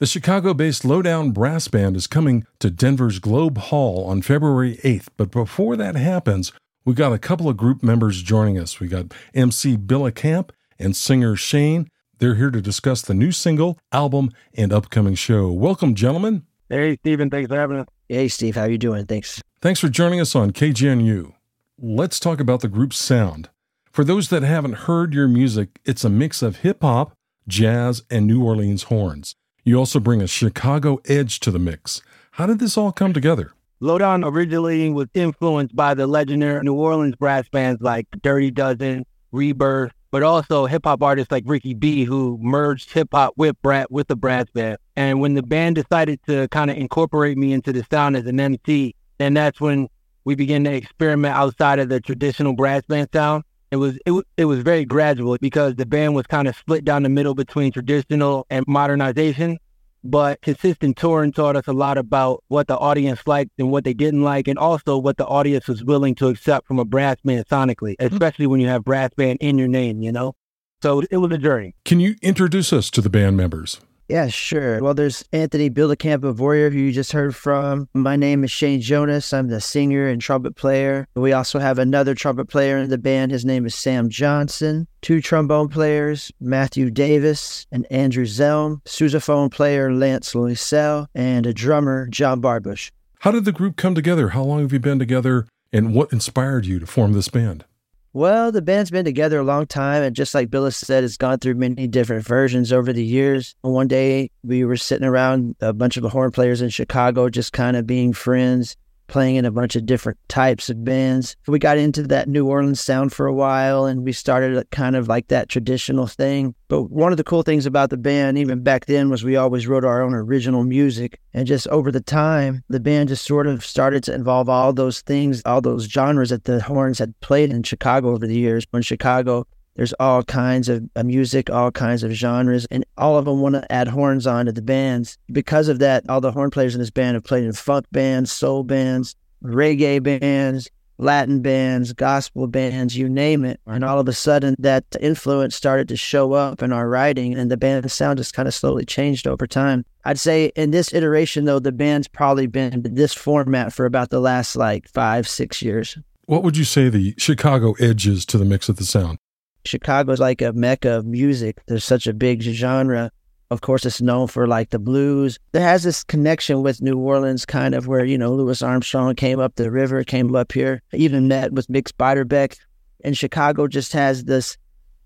The Chicago based Lowdown Brass Band is coming to Denver's Globe Hall on February 8th. But before that happens, we got a couple of group members joining us. We got MC Billa Camp and singer Shane. They're here to discuss the new single, album, and upcoming show. Welcome, gentlemen. Hey, Stephen. Thanks for having us. Hey, Steve. How you doing? Thanks. Thanks for joining us on KGNU. Let's talk about the group's sound. For those that haven't heard your music, it's a mix of hip hop, jazz, and New Orleans horns. You also bring a Chicago edge to the mix. How did this all come together? Lowdown originally was influenced by the legendary New Orleans brass bands like Dirty Dozen, Rebirth, but also hip hop artists like Ricky B, who merged hip hop with Brat with the brass band. And when the band decided to kind of incorporate me into the sound as an MC, then that's when we began to experiment outside of the traditional brass band sound. It was it, it was very gradual because the band was kind of split down the middle between traditional and modernization. But consistent touring taught us a lot about what the audience liked and what they didn't like, and also what the audience was willing to accept from a brass band sonically, mm-hmm. especially when you have brass band in your name, you know? So it was a journey. Can you introduce us to the band members? Yeah, sure. Well, there's Anthony Billa Camp of Warrior, who you just heard from. My name is Shane Jonas. I'm the singer and trumpet player. We also have another trumpet player in the band. His name is Sam Johnson. Two trombone players, Matthew Davis and Andrew Zelm. Sousaphone player, Lance Loisel. And a drummer, John Barbush. How did the group come together? How long have you been together? And what inspired you to form this band? Well, the band's been together a long time, and just like Billis said, it's gone through many different versions over the years. One day, we were sitting around a bunch of the horn players in Chicago, just kind of being friends, playing in a bunch of different types of bands. We got into that New Orleans sound for a while and we started kind of like that traditional thing. But one of the cool things about the band, even back then, was we always wrote our own original music. And just over the time, the band just sort of started to involve all those things, all those genres that the horns had played in Chicago over the years. When Chicago there's all kinds of uh, music, all kinds of genres, and all of them want to add horns onto the bands. Because of that, all the horn players in this band have played in funk bands, soul bands, reggae bands, Latin bands, gospel bands, you name it. And all of a sudden, that influence started to show up in our writing, and the band's sound just kind of slowly changed over time. I'd say in this iteration, though, the band's probably been in this format for about the last like five, six years. What would you say the Chicago edge is to the mix of the sound? Chicago's like a mecca of music. There's such a big genre. Of course, it's known for like the blues. There has this connection with New Orleans, kind of where, you know, Louis Armstrong came up the river, came up here, even met with Bix Beiderbecke. And Chicago just has this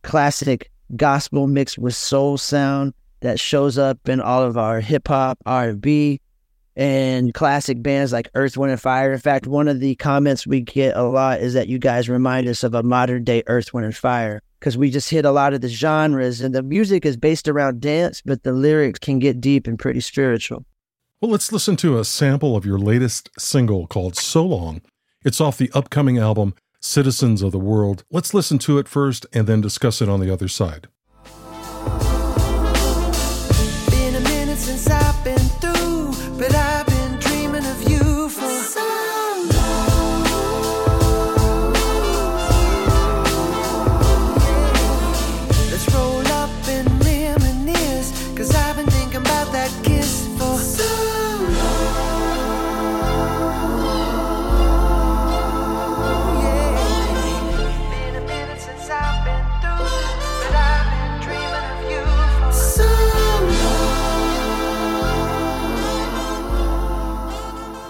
classic gospel mixed with soul sound that shows up in all of our hip hop, R&B, and classic bands like Earth, Wind, and Fire. In fact, one of the comments we get a lot is that you guys remind us of a modern day Earth, Wind, and Fire because we just hit a lot of the genres and the music is based around dance, but the lyrics can get deep and pretty spiritual. Well, let's listen to a sample of your latest single called So Long. It's off the upcoming album Citizens of the World. Let's listen to it first and then discuss it on the other side.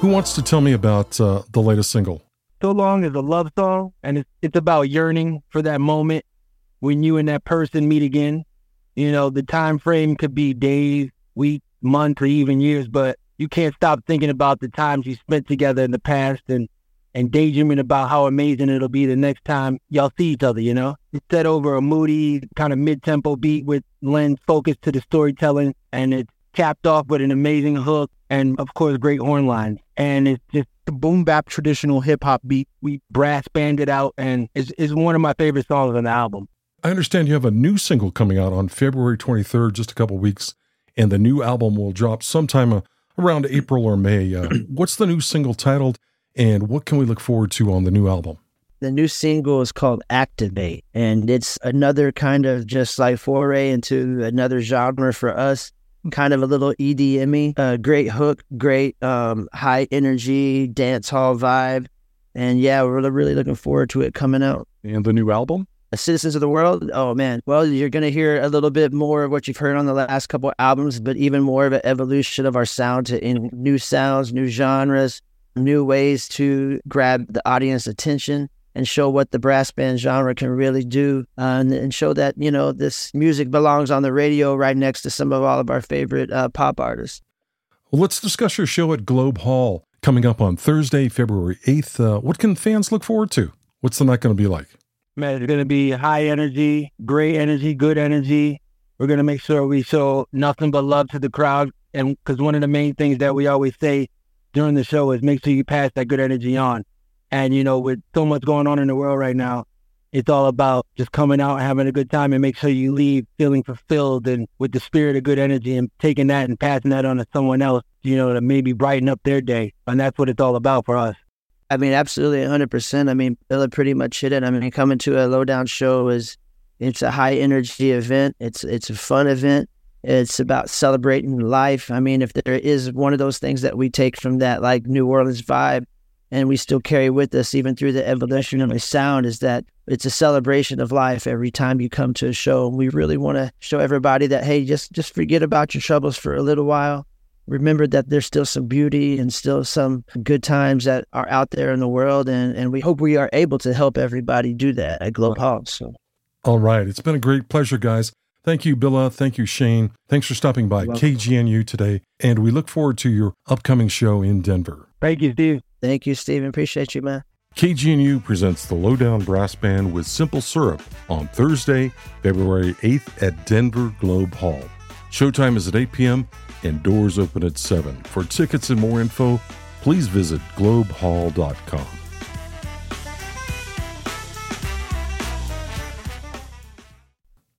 Who wants to tell me about uh, the latest single? So Long is a love song, and it's, it's about yearning for that moment when you and that person meet again. You know, the time frame could be days, weeks, months, or even years, but you can't stop thinking about the times you spent together in the past and and daydreaming about how amazing it'll be the next time y'all see each other, you know? It's set over a moody, kind of mid-tempo beat with lens focused to the storytelling, and it's capped off with an amazing hook and of course great horn lines. And it's just the boom bap traditional hip hop beat. We brass banded out and is is one of my favorite songs on the album. I understand you have a new single coming out on February 23rd, just a couple weeks, and the new album will drop sometime uh, around April or May. Uh, what's the new single titled, and what can we look forward to on the new album? The new single is called Activate, and it's another kind of just like foray into another genre for us kind of a little EDM uh, great hook, great um, high energy dance hall vibe. And yeah, we're really looking forward to it coming out. And the new album? Citizens of the World. Oh man. Well, you're going to hear a little bit more of what you've heard on the last couple of albums, but even more of an evolution of our sound to in new sounds, new genres, new ways to grab the audience attention and show what the brass band genre can really do uh, and, and, show that you know this music belongs on the radio right next to some of all of our favorite uh, pop artists well let's discuss your show at globe hall coming up on thursday february 8th uh, what can fans look forward to what's the night going to be like Man, it's going to be high energy, great energy, good energy. We're going to make sure we show nothing but love to the crowd. And because one of the main things that we always say during the show is make sure you pass that good energy on. And, you know, with so much going on in the world right now, it's all about just coming out and having a good time and make sure you leave feeling fulfilled and with the spirit of good energy and taking that and passing that on to someone else, you know, to maybe brighten up their day. And that's what it's all about for us. I mean, absolutely, 100%. I mean, Billa pretty much hit it. I mean, coming to a lowdown show is it's a high energy event. It's it's a fun event. It's about celebrating life. I mean, if there is one of those things that we take from that like New Orleans vibe and we still carry with us even through the evolution of the sound is that it's a celebration of life every time you come to a show. And we really want to show everybody that hey, just just forget about your troubles for a little while remember that there's still some beauty and still some good times that are out there in the world. And, and we hope we are able to help everybody do that at Globe Hall. So. All right. It's been a great pleasure, guys. Thank you, Billa. Thank you, Shane. Thanks for stopping by KGNU today. And we look forward to your upcoming show in Denver. Thank you, Steve. Thank you, Steven. Appreciate you, man. KGNU presents the Lowdown Brass Band with Simple Syrup on Thursday, February 8th at Denver Globe Hall. Showtime is at 8 p.m and doors open at 7. For tickets and more info, please visit globehall.com.